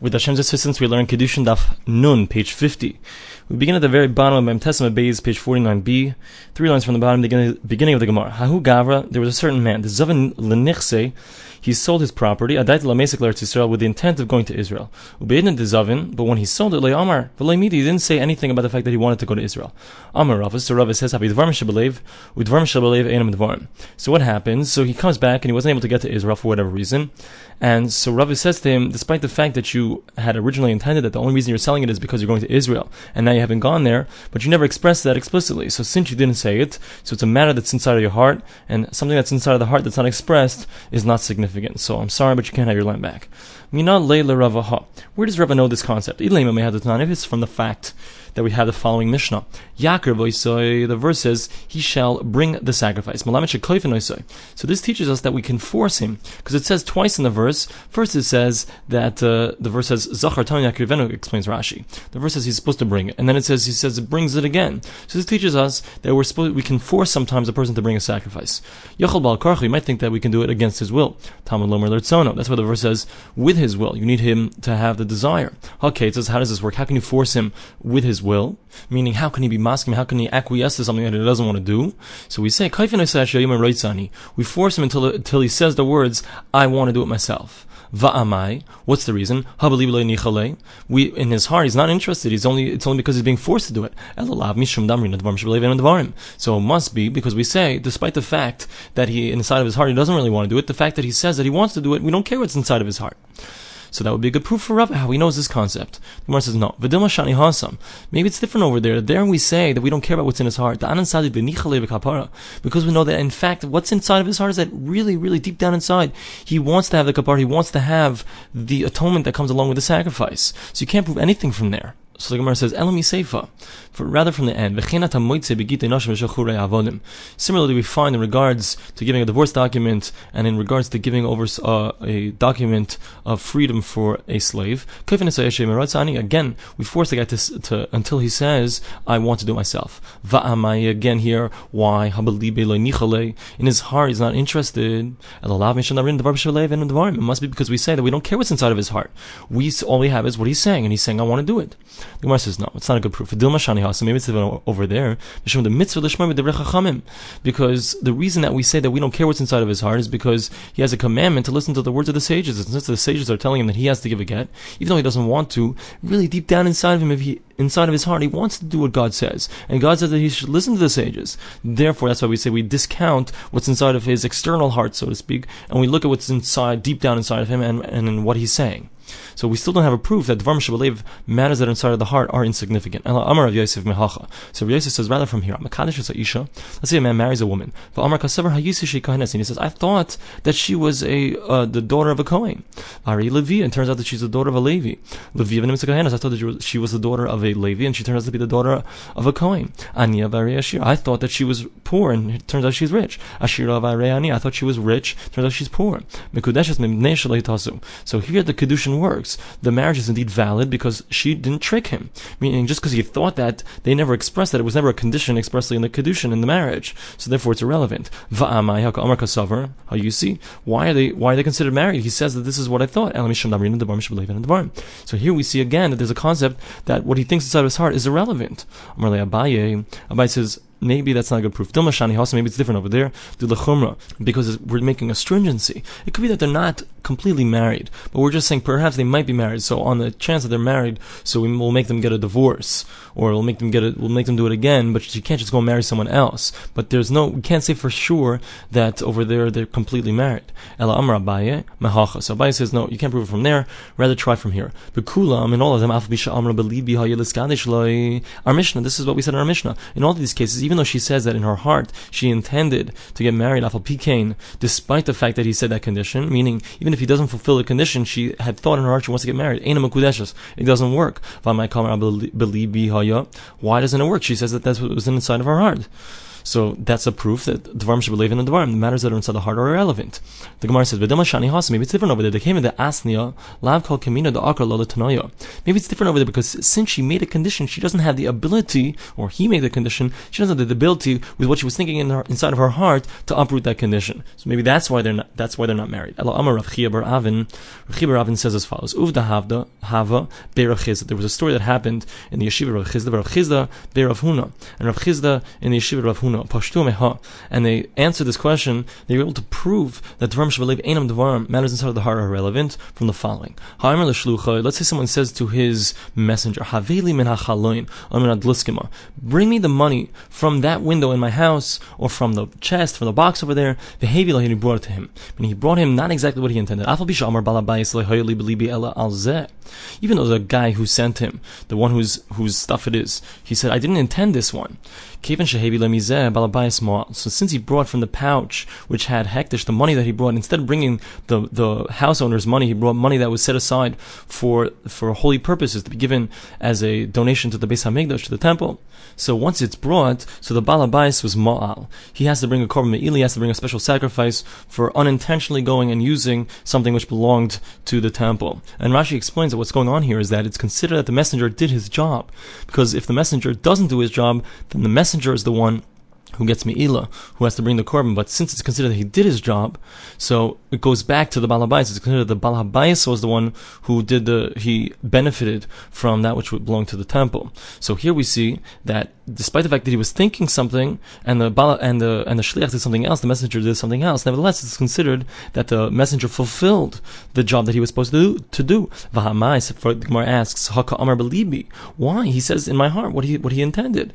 With Hashem's assistance, we learn Kedushin Daf Nun, page 50. We begin at the very bottom of Mem Tesima Beis, page 49b, three lines from the bottom, beginning, beginning of the Gemara. Hahu Gavra, there was a certain man, the Zavin Lenichse, he sold his property, Adait Lamesik Eretz Israel, with the intent of going to Israel. Ubeidin de Zavin, but when he sold it, Le'amar, Amar, he didn't say anything about the fact that he wanted to go to Israel. Amar Ravas, so Ravas says, Habidvarm Shabalev, Udvarm Shabalev Einam Dvarm. So what happens? So he comes back and he wasn't able to get to Israel for whatever reason. And so Rav says to him, despite the fact that you had originally intended that the only reason you're selling it is because you're going to Israel, and now you haven't gone there, but you never expressed that explicitly. So since you didn't say it, so it's a matter that's inside of your heart, and something that's inside of the heart that's not expressed is not significant. So I'm sorry, but you can't have your land back. Mina leila Ravaha. Where does Rava know this concept? It's from the fact that we have the following Mishnah. Yaakov the verse says, he shall bring the sacrifice. So this teaches us that we can force him, because it says twice in the verse. First it says that uh, the verse says Zachar Tanya explains Rashi. The verse says he's supposed to bring it, and then it says he says it brings it again. So this teaches us that we're supposed we can force sometimes a person to bring a sacrifice. Yochel Bal Karch, we might think that we can do it against his will. Talmud Lomer Lertzono. That's why the verse says with his will. You need him to have the desire. Okay, it says how does this work? How can you force him with his will? Meaning, how can he be masking? How can he acquiesce to something that he doesn't want to do? So we say, we force him until, until he says the words, I want to do it myself. Va'amai. What's the reason? We in his heart he's not interested. He's only it's only because he's being forced to do it. So it must be because we say, despite the fact that he inside of his heart he doesn't really want to do it, the fact that he says that he wants to do it, we don't care what's inside of his heart. So that would be a good proof for Rav how he knows this concept. The Gemara says no. Vidilma shani hasam. Maybe it's different over there. There we say that we don't care about what's in his heart. Because we know that in fact what's inside of his heart is that really, really deep down inside, he wants to have the kapara, he wants to have the atonement that comes along with the sacrifice. So you can't prove anything from there. So the Gemara says, Elami Seifa, rather from the end, Similarly, we find in regards to giving a divorce document and in regards to giving over uh, a document of freedom for a slave, again, we force the guy to, to until he says, I want to do myself. Va'amai, again here, why? In his heart, he's not interested. It must be because we say that we don't care what's inside of his heart. We all we have is what he's saying, and he's saying, I want to do it. The Gemara says, no, it's not a good proof. Dilma Shani Hasa, maybe it's over there. Because the reason that we say that we don't care what's inside of his heart is because he has a commandment to listen to the words of the sages. And since the sages are telling him that he has to give a get, even though he doesn't want to, really deep down inside of him, if he inside of his heart, he wants to do what God says. And God says that he should listen to the sages. Therefore, that's why we say we discount what's inside of his external heart, so to speak, and we look at what's inside, deep down inside of him, and, and what he's saying. So we still don't have a proof that Dvarm Shabalev matters that are inside of the heart are insignificant. Amar of Yosef. So Yosef says rather from here. Let's say a man marries a woman. Amar Kasever Hayisishi Kohenes. And he says, I thought that she was a uh, the daughter of a Kohen. Ari Levi, and turns out that she's the daughter of a Levi. Levi I thought that she was the daughter of a Levi, and she turns out to be the daughter of a Kohen. Vari Ashir. I thought that she was poor, and it turns out she's rich. Ashira Ani. I thought she was rich, turns out she's poor. So here the Kedushin works the marriage is indeed valid because she didn't trick him. Meaning, just because he thought that, they never expressed that. It was never a condition expressly in the kedushin in the marriage. So therefore, it's irrelevant. Why are they? Why are they considered married? He says that this is what I thought. So here we see again that there's a concept that what he thinks inside of his heart is irrelevant. Abaye says maybe that's not a good proof. Dilmashani also maybe it's different over there. Dilachumra because we're making a stringency. It could be that they're not completely married, but we're just saying perhaps they might be married. So on the chance that they're married, so we will make them get a divorce, or we'll make them get it. We'll make them do it again. But you can't just go and marry someone else. But there's no. We can't say for sure that over there they're completely married. Ela Amar Abaye Mehacha. So Abaye says no, you can't prove it from there. Rather try from here. Bekulam in all of them. Afbish Amra Balibiha Yiliskadish lay our Mishnah. This is what we said in our Mishnah. In all these cases even though she says that in her heart she intended to get married, Afal Pikain, despite the fact that he said that condition, meaning even if he doesn't fulfill the condition, she had thought in her heart she wants to get married. It doesn't work. Why doesn't it work? She says that that's what was inside of her heart. So that's a proof that the Dvarim should believe in the Dvarim. The matters that are inside the heart are irrelevant. The Gemara says, Maybe it's different over there. They came in the Asnia, Lav called Kamina, the Akra Lola. Maybe it's different over there because since she made a condition, she doesn't have the ability, or he made the condition, she doesn't have the ability with what she was thinking in her, inside of her heart to uproot that condition. So maybe that's why they're not, that's why they're not married. Amar Rav Bar Avin, Rav Avin says as follows, Uvda Havda, Hava, Be'er There was a story that happened in the yeshiva of Chisda, Rav Chisda, Be'er Huna. And Rav Chisda in the yeshiva of Rav Pashtu Meha. And they answer this question, they were able to prove that Dvarim Shabalev Einam Dvarim, matters inside of the heart are relevant from the following. Let's say someone says to his messenger, bring me the money from that window in my house, or from the chest, from the box over there. He brought it to him. And he brought him not exactly what he intended. Even though the guy who sent him, the one whose whose stuff it is, he said, I didn't intend this one. So since he brought from the pouch, which had hektish, the money that he brought, instead of bringing the, the house owner's money, he brought money that was set aside for for holy purposes to be given as a donation to the Beis Hamikdash, to the temple. So once it's brought, so the balabais was ma'al. He has to bring a korban me'ili, has to bring a special sacrifice for unintentionally going and using something which belonged to the temple. And Rashi explains that what's going on here is that it's considered that the messenger did his job. Because if the messenger doesn't do his job, then the messenger is the one who gets Me'ila, who has to bring the korban. But since it's considered that he did his job, so it goes back to the Balabais. It's considered the Balabais was the one who did the, he benefited from that which belonged to the temple. So here we see that despite the fact that he was thinking something and the Bala, and the, and the Shliach did something else, the messenger did something else, nevertheless it's considered that the messenger fulfilled the job that he was supposed to do. To do. For the Gemara asks, Haka Amar Belibi. Why? He says in my heart what he, what he intended.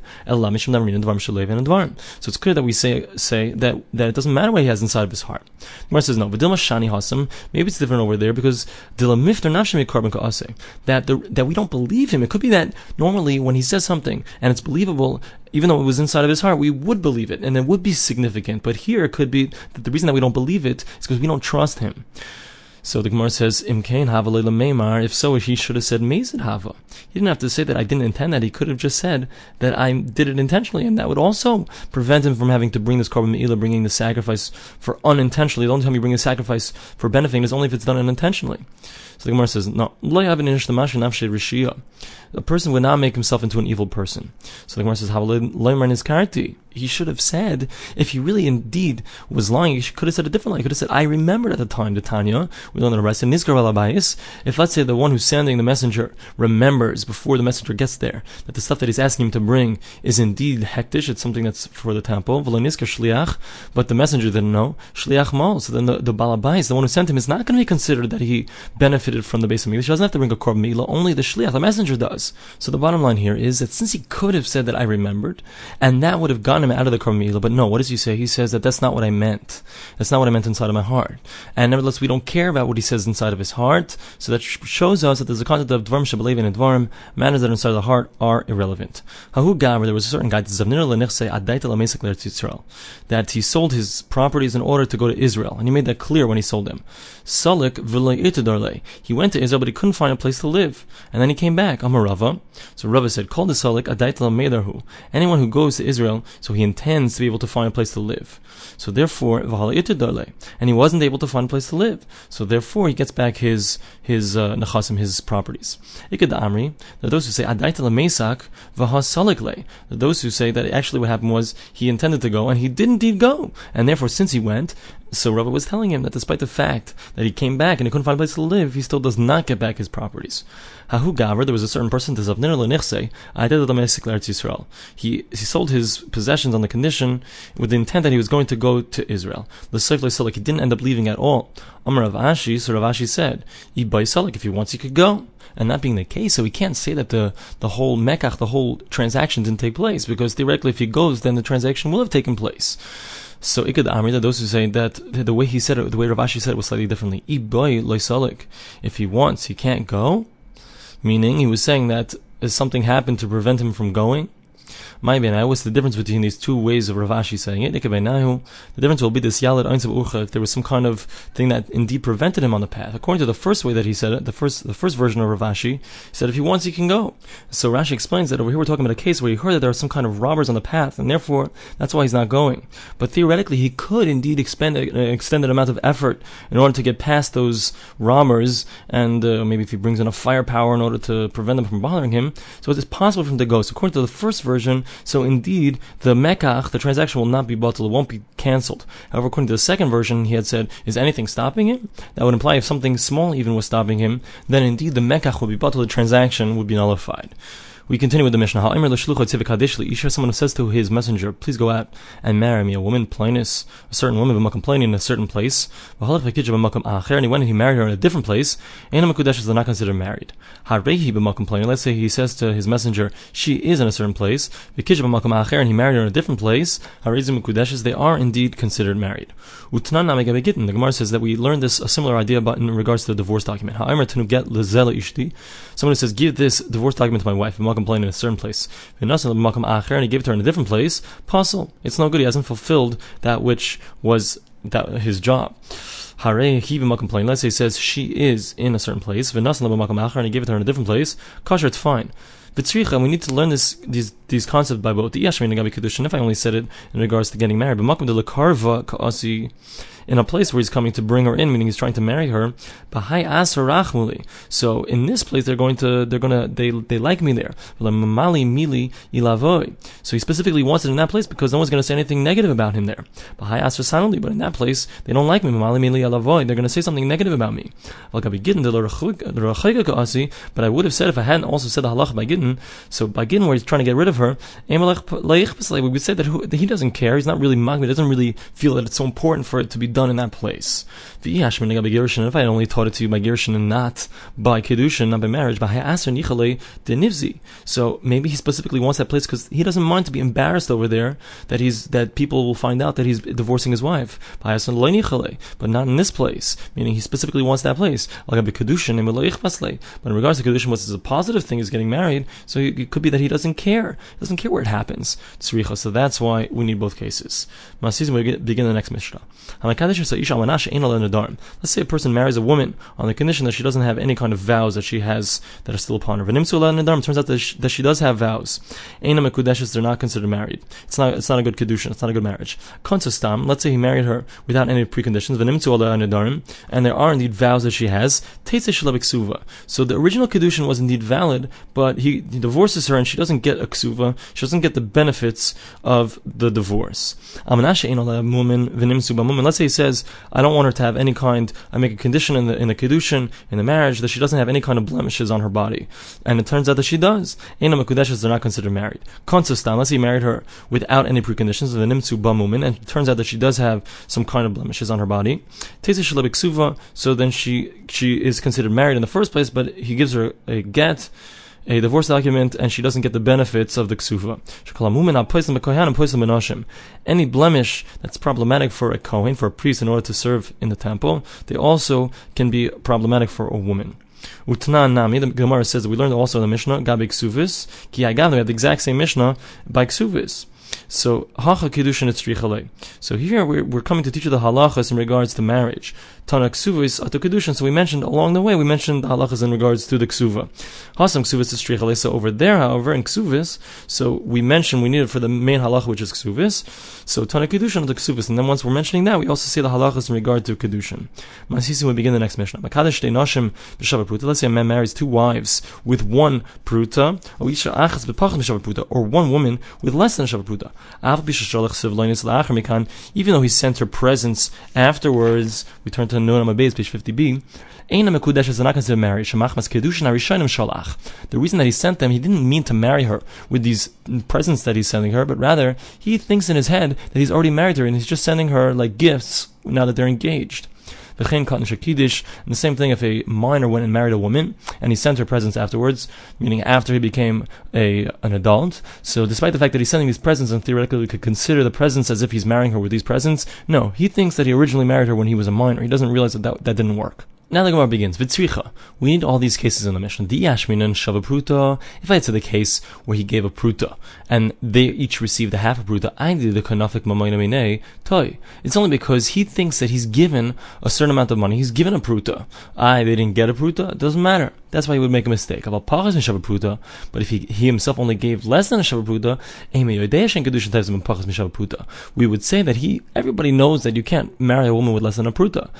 So it's clear that we say say that, that it doesn't matter what he has inside of his heart. The Gemara says no. V'dilma shani hasam. Maybe it's different over there because dila mifter nafshemi korban ka'ase. That the, that we don't believe him. It could be that normally when he says something and it's believable, even though it was inside of his heart, we would believe it and it would be significant. But here it could be that the reason that we don't believe it is because we don't trust him. So the Gemara says, Imkain hava meimar. If so, he should have said mezid hava. He didn't have to say that I didn't intend that. He could have just said that I did it intentionally, and that would also prevent him from having to bring this korban meila, bringing the sacrifice for unintentionally. The only time you bring a sacrifice for benefiting is only if it's done unintentionally. So the Gemara says, no, a person would not make himself into an evil person. So the Gemara says, he should have said, if he really indeed was lying, he could have said it differently. He could have said, I remembered at the time, the Tanya, we learned the rest, and if let's say the one who's sending the messenger remembers before the messenger gets there, that the stuff that he's asking him to bring is indeed hektish, it's something that's for the temple, shliach, but the messenger didn't know, shliach mal, so then the, the balabais, the one who sent him, is not going to be considered that he benefited from the base of He doesn't have to bring a korban Me'ila, only the shliach, the messenger does. So the bottom line here is that since he could have said that I remembered, and that would have gotten him out of the korban me'ila, but no, what does he say? He says that that's not what I meant. That's not what I meant inside of my heart. And nevertheless, we don't care about what he says inside of his heart, so that shows us that there's a concept of dvarim shabalev and dvarim, matters that are inside of the heart are irrelevant. Hahu Gaber, there was a certain guy, that he sold his properties in order to go to Israel, and he made that clear when he sold them. Salik He went to Israel, but he couldn't find a place to live. And then he came back. Amarava. So Rava said, Call the Salik Adaitla. Anyone who goes to Israel, so he intends to be able to find a place to live. So therefore, and he wasn't able to find a place to live. So therefore, he gets back his his uh, his properties. Ikad there are those who say Adaitla Mesak Vahasalikle. There are those who say that actually what happened was he intended to go and he did indeed go. And therefore, since he went, so Rava was telling him that despite the fact that he came back and he couldn't find a place to live, he still does not get back his properties. Hahu Gaver, there was a certain person, he, he sold his possessions on the condition with the intent that he was going to go to Israel. The He didn't end up leaving at all. Amar Rav Ashi, so Rav Ashi said, if he wants, he could go. And that being the case, so we can't say that the, the whole mekach, the whole transaction didn't take place, because theoretically if he goes, then the transaction will have taken place. So Ikad Amri, those who say that the way he said it, the way Rav Ashi said it was slightly differently. If he wants, he can't go. Meaning, he was saying that something happened to prevent him from going, My benai, what's the difference between these two ways of Rav Ashi saying it? The difference will be this yalad urcha if there was some kind of thing that indeed prevented him on the path. According to the first way that he said it, the first the first version of Rav Ashi, he said if he wants he can go. So Rashi explains that over here we're talking about a case where he heard that there are some kind of robbers on the path, and therefore that's why he's not going. But theoretically, he could indeed expend an extended amount of effort in order to get past those robbers, and uh, maybe if he brings enough firepower in order to prevent them from bothering him. So it's possible for him to go. So according to the first version, so indeed the mekach, the transaction will not be bottled, it won't be cancelled. However, according to the second version, he had said, is anything stopping him? That would imply if something small even was stopping him, then indeed the mekach would be bottled, the transaction would be nullified. We continue with the Mishnah. Someone who says to his messenger, please go out and marry me, a woman, plainus, a certain woman, complaining in a certain place. Ah, and he went and he married her in a different place. They're not considered married. Let's say he says to his messenger, she is in a certain place, ah, and he married her in a different place. They are indeed considered married. The Gemara says that we learned this a similar idea about in regards to the divorce document. Someone who says, give this divorce document to my wife complain in a certain place. And he gave it to her in a different place. Puzzle. It's no good. He hasn't fulfilled that which was that his job. Hare he even complain. Let's say he says she is in a certain place. And he gave it to her in a different place. Kosher, it's fine. V'tzricha, we need to learn this these these concepts by both. The Yashmin Gabi Kedushin. If I only said it in regards to getting married, but Makom de Lekarva Kaasi in a place where he's coming to bring her in, meaning he's trying to marry her. So in this place, they're going to, they're going to, they, they like me there. So he specifically wants it in that place because no one's going to say anything negative about him there. But in that place, they don't like me. They're going to say something negative about me. But I would have said if I hadn't also said the halach by Gittin, so by Gittin where he's trying to get rid of her, we would say that he doesn't care. He's not really magmi. He doesn't really feel that it's so important for it to be done in that place. If I had only taught it to you by Gerushin and not by Kedushin, not by marriage, so maybe he specifically wants that place because he doesn't mind to be embarrassed over there that he's that people will find out that he's divorcing his wife. But not in this place, meaning he specifically wants that place. But in regards to Kedushin, what's a positive thing is getting married, so it could be that he doesn't care. He doesn't care where it happens. So that's why we need both cases. We begin the next Mishnah. Let's say a person marries a woman on the condition that she doesn't have any kind of vows that she has that are still upon her. Turns out that she, that she does have vows. They're not considered married. It's not, it's not a good kedushin. It's not a good marriage. Let's say he married her without any preconditions. And there are indeed vows that she has. So the original kedushin was indeed valid, but he, he divorces her and she doesn't get a ksuva. She doesn't get the benefits of the divorce. Let's say says, I don't want her to have any kind, I make a condition in the, in the Kedushin, in the marriage, that she doesn't have any kind of blemishes on her body. And it turns out that she does. Ena Makudeshes, they're not considered married. Konsistan, unless he married her without any preconditions, the Nimtsu Bamumin, and it turns out that she does have some kind of blemishes on her body. So then she, she is considered married in the first place, but he gives her a get, a divorce document and she doesn't get the benefits of the ksuva. Any blemish that's problematic for a kohen, for a priest in order to serve in the temple, they also can be problematic for a woman. Utnan Nami, the Gemara says that we learned also in the Mishnah, Gabi Ksuvis, Ki Agav, we have the exact same Mishnah by Ksuvis. So hacha kiddushin etzrichalei. So here we're, we're coming to teach you the halachas in regards to marriage. Tana ksuvis atu kiddushin. So we mentioned along the way we mentioned the halachas in regards to the ksuva. Hasam ksuvis etzrichalei. So over there, however, in ksuvis, so we mentioned we need it for the main halacha which is ksuvis. So tana kiddushin atu ksuvis. And then once we're mentioning that, we also see the halachas in regard to kiddushin. Masisi, we begin the next mishnah. Makadesh de nashim b'shavat pruta. Let's say a man marries two wives with one pruta, or one woman with less than a pruta. Even though he sent her presents afterwards, we turn to Nun Amabeis, page 50b. The reason that he sent them, he didn't mean to marry her with these presents that he's sending her, but rather he thinks in his head that he's already married her and he's just sending her like gifts now that they're engaged. And the same thing if a minor went and married a woman and he sent her presents afterwards, meaning after he became a an adult. So despite the fact that he's sending these presents and theoretically could consider the presents as if he's marrying her with these presents, no, he thinks that he originally married her when he was a minor. He doesn't realize that that, that didn't work. Now the Gemara begins. Vitzricha. We need all these cases in the Mishnah. Di Yashminan Shava If I had said the case where he gave a pruta and they each received a half a pruta, I did the kanafik mamoinamine toy. It's only because he thinks that he's given a certain amount of money. He's given a pruta. I they didn't get a pruta. It doesn't matter. That's why he would make a mistake. About Pakasmishaprutta. But if he, he himself only gave less than a shavapruta, we would say that he everybody knows that you can't marry a woman with less than a pruta.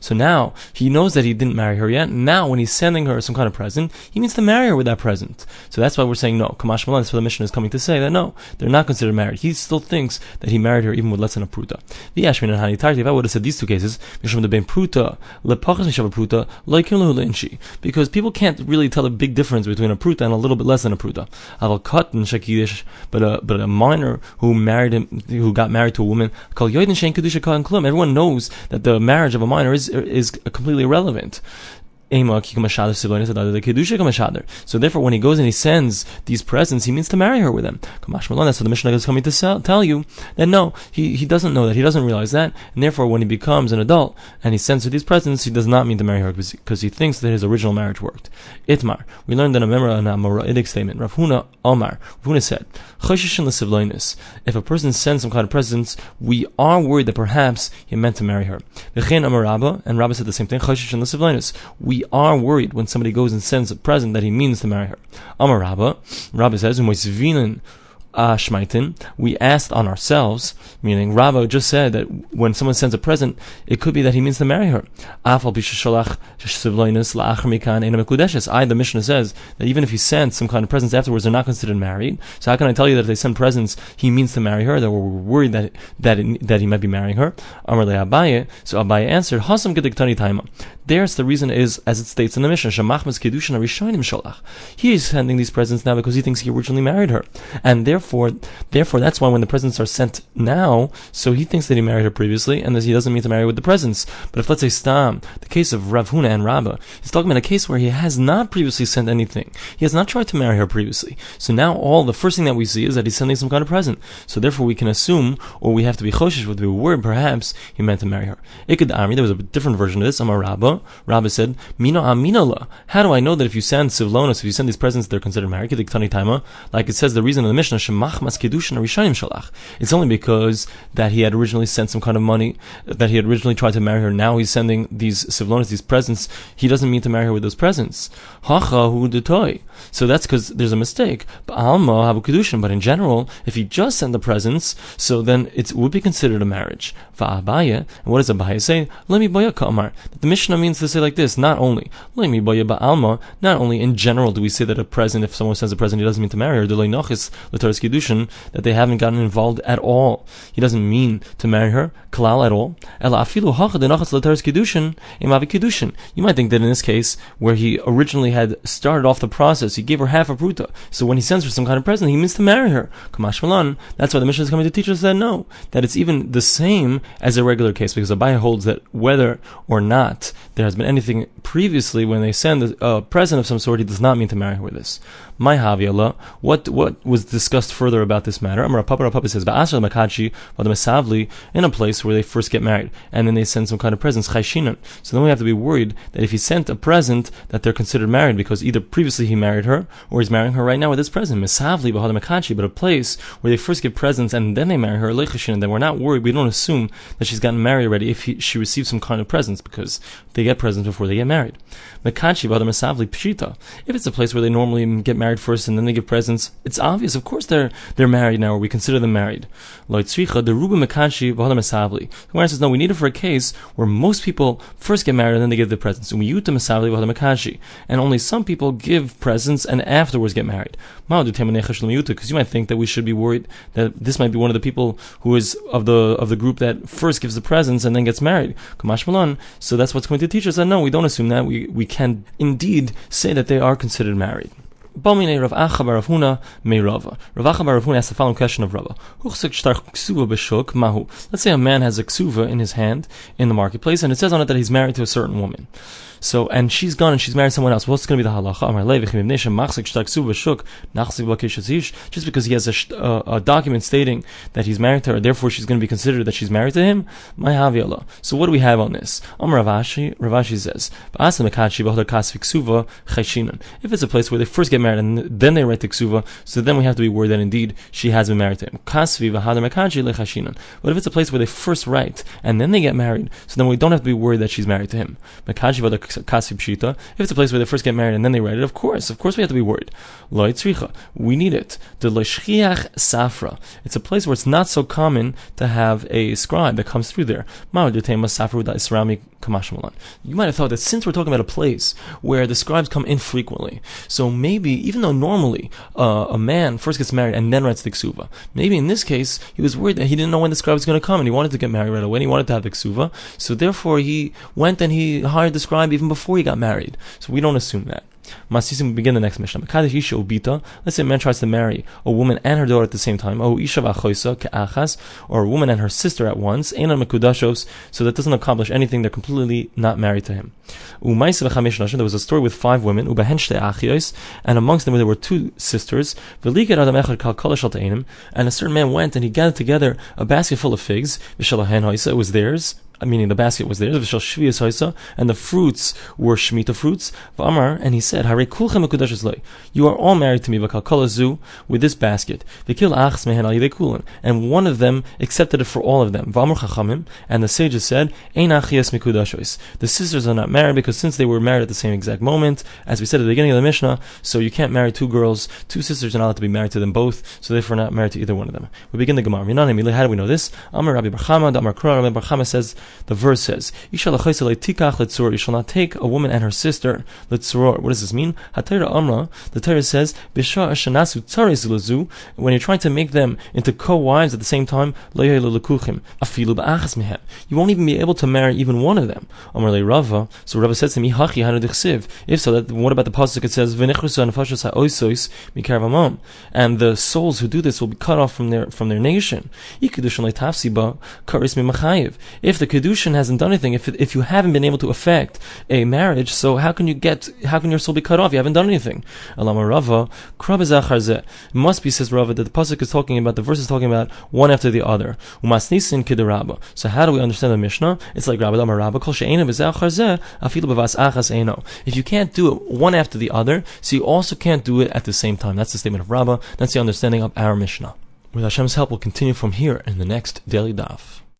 So now he knows that he didn't marry her yet. Now when he's sending her some kind of present, he means to marry her with that present. So that's why we're saying no. Kamash Malan, so the mission is coming to say that no, they're not considered married. He still thinks that he married her even with less than a pruta. The Ashmin and Hani If I would have said these two cases, pruta because people can't really tell a big difference between a pruta and a little bit less than a pruta. But a but a minor who married him, who got married to a woman, called everyone knows that the marriage of a minor is is completely irrelevant. So therefore, when he goes and he sends these presents, he means to marry her with them. So the Mishnah is coming to sell, tell you that no, he, he doesn't know that, he doesn't realize that, and therefore when he becomes an adult and he sends her these presents, he does not mean to marry her because he thinks that his original marriage worked. Itmar, we learned in a memorah and a Mora'idic statement, Huna Omar, Huna said, if a person sends some kind of presents, we are worried that perhaps he meant to marry her. And Rabba said the same thing, we are worried when somebody goes and sends a present that he means to marry her. Amar Rabba says, uh, we asked on ourselves, meaning Rava just said that when someone sends a present, it could be that he means to marry her. I, the Mishnah says that even if he sends some kind of presents afterwards, they're not considered married. So how can I tell you that if they send presents, he means to marry her, that we're worried that that, it, that he might be marrying her? Amar Abaye, so Abaye answered, Hasam. There's the reason is, as it states in the Mishnah, He is sending these presents now because he thinks he originally married her. And therefore therefore, therefore, that's why when the presents are sent now, so he thinks that he married her previously, and that he doesn't mean to marry with the presents. But if let's say Stam, the case of Rav Huna and Rabba, he's talking about a case where he has not previously sent anything. He has not tried to marry her previously. So now all the first thing that we see is that he's sending some kind of present. So therefore, we can assume, or we have to be choshish with the word, perhaps he meant to marry her. Ikad Ami, there was a different version of this. Amar Rabba, Rabba said, Mina Aminala. How do I know that if you send Sivlonos, if you send these presents, they're considered married? Like it says the reason in the Mishnah, shemachmas kedushin rishonim shalach. It's only because that he had originally sent some kind of money, that he had originally tried to marry her. Now he's sending these sivlonis, these presents. He doesn't mean to marry her with those presents. Hacha hu detoy. So that's because there's a mistake. But in general, if he just sent the presents, so then it would be considered a marriage. Va'abaya. And what does Abaya say? Let me boya kamar. The Mishnah means to say like this. Not only let me boya ba'alma. Not only in general do we say that a present, if someone sends a present, he doesn't mean to marry her. Kedushin that they haven't gotten involved at all. He doesn't mean to marry her, kalal at all. You might think that in this case, where he originally had started off the process, he gave her half a pruta. So when he sends her some kind of present, he means to marry her. Kamash Malan. That's why the mission is coming to teach us that no, that it's even the same as a regular case, because Abaya holds that whether or not there has been anything previously when they send a present of some sort, he does not mean to marry her with this. My Haviala, what what was discussed further about this matter? Amar Papa Papa says, Ba'asra Makachi, Mesavli, in a place where they first get married, and then they send some kind of presents, Chayshinan. So then we have to be worried that if he sent a present, that they're considered married, because either previously he married her, or he's marrying her right now with this present. Mesavli, Bahada Makachi, but a place where they first get presents and then they marry her, Lechashinan, then we're not worried, we don't assume that she's gotten married already if he, she receives some kind of presents, because they get presents before they get married. Makachi, Bahada Mesavli, Pshita. If it's a place where they normally get married, married first and then they give presents, it's obvious. Of course, they're they're married now, or we consider them married. The Ruba Mekashi Mesavli. The Gemara says no. We need it for a case where most people first get married and then they give the presents. And only some people give presents and afterwards get married. Because you might think that we should be worried that this might be one of the people who is of the of the group that first gives the presents and then gets married. So that's what's going to teach us that no, we don't assume that. We we can indeed say that they are considered married. Balmine Rav Acha Bar Huna me Rava. Rav Acha Bar Huna asked the following question of Rava. Let's say a man has a ksuva in his hand in the marketplace, and it says on it that he's married to a certain woman. So, and she's gone and she's married someone else. What's going to be the halacha? Just because he has a, uh, a, document stating that he's married to her, therefore she's going to be considered that she's married to him. My So what do we have on this? Rav Ashi, Ravashi says, if it's a place where they first get married and then they write the ksuva, so then we have to be worried that indeed she has been married to him. But if it's a place where they first write and then they get married, so then we don't have to be worried that she's married to him. If it's a place where they first get married and then they write it, of course, of course we have to be worried. We need it. The Leshchiach Safra. It's a place where it's not so common to have a scribe that comes through there. You might have thought that since we're talking about a place where the scribes come infrequently, so maybe even though normally uh, a man first gets married and then writes the ksuva, maybe in this case he was worried that he didn't know when the scribe was going to come and he wanted to get married right away. and He wanted to have the ksuva, so therefore he went and he hired the scribe even before he got married. So we don't assume that. Masisim begin the next Mishnah. Let's say a man tries to marry a woman and her daughter at the same time. Oh, or a woman and her sister at once. So that doesn't accomplish anything. They're completely not married to him. There was a story with five women. And amongst them there were two sisters. And a certain man went and he gathered together a basket full of figs. It was theirs meaning the basket was there, and the fruits were Shemitah fruits. And he said, You are all married to me with this basket. And one of them accepted it for all of them. And the sages said, The sisters are not married because since they were married at the same exact moment, as we said at the beginning of the Mishnah, so you can't marry two girls, two sisters are not allowed to be married to them both, so therefore not married to either one of them. We begin the Gemara. How do we know this? Rabbi Rabbi Barchama says, the verse says, You shall not take a woman and her sister, What does this mean? The Torah says, when you're trying to make them into co-wives at the same time, you won't even be able to marry even one of them. So Rava says to me, If so, that, what about the pasuk? It says, and the souls who do this will be cut off from their from their nation. If the kedushin hasn't done anything, if if you haven't been able to affect a marriage, so how can you get how can your soul be cut off? You haven't done anything. Alama Rava, it must be says Rava that the pasuk is talking about the verse is talking about one after the other. Umasnisin kiderabba. So how do we understand the Mishnah? It's like Rabba Amar Rabba kol she'ena afilu b'vas achas. If you can't do it one after the other, so you also can't do it at the same time. That's the statement of Rabba. That's the understanding of our Mishnah. With Hashem's help, we'll continue from here in the next daily daf.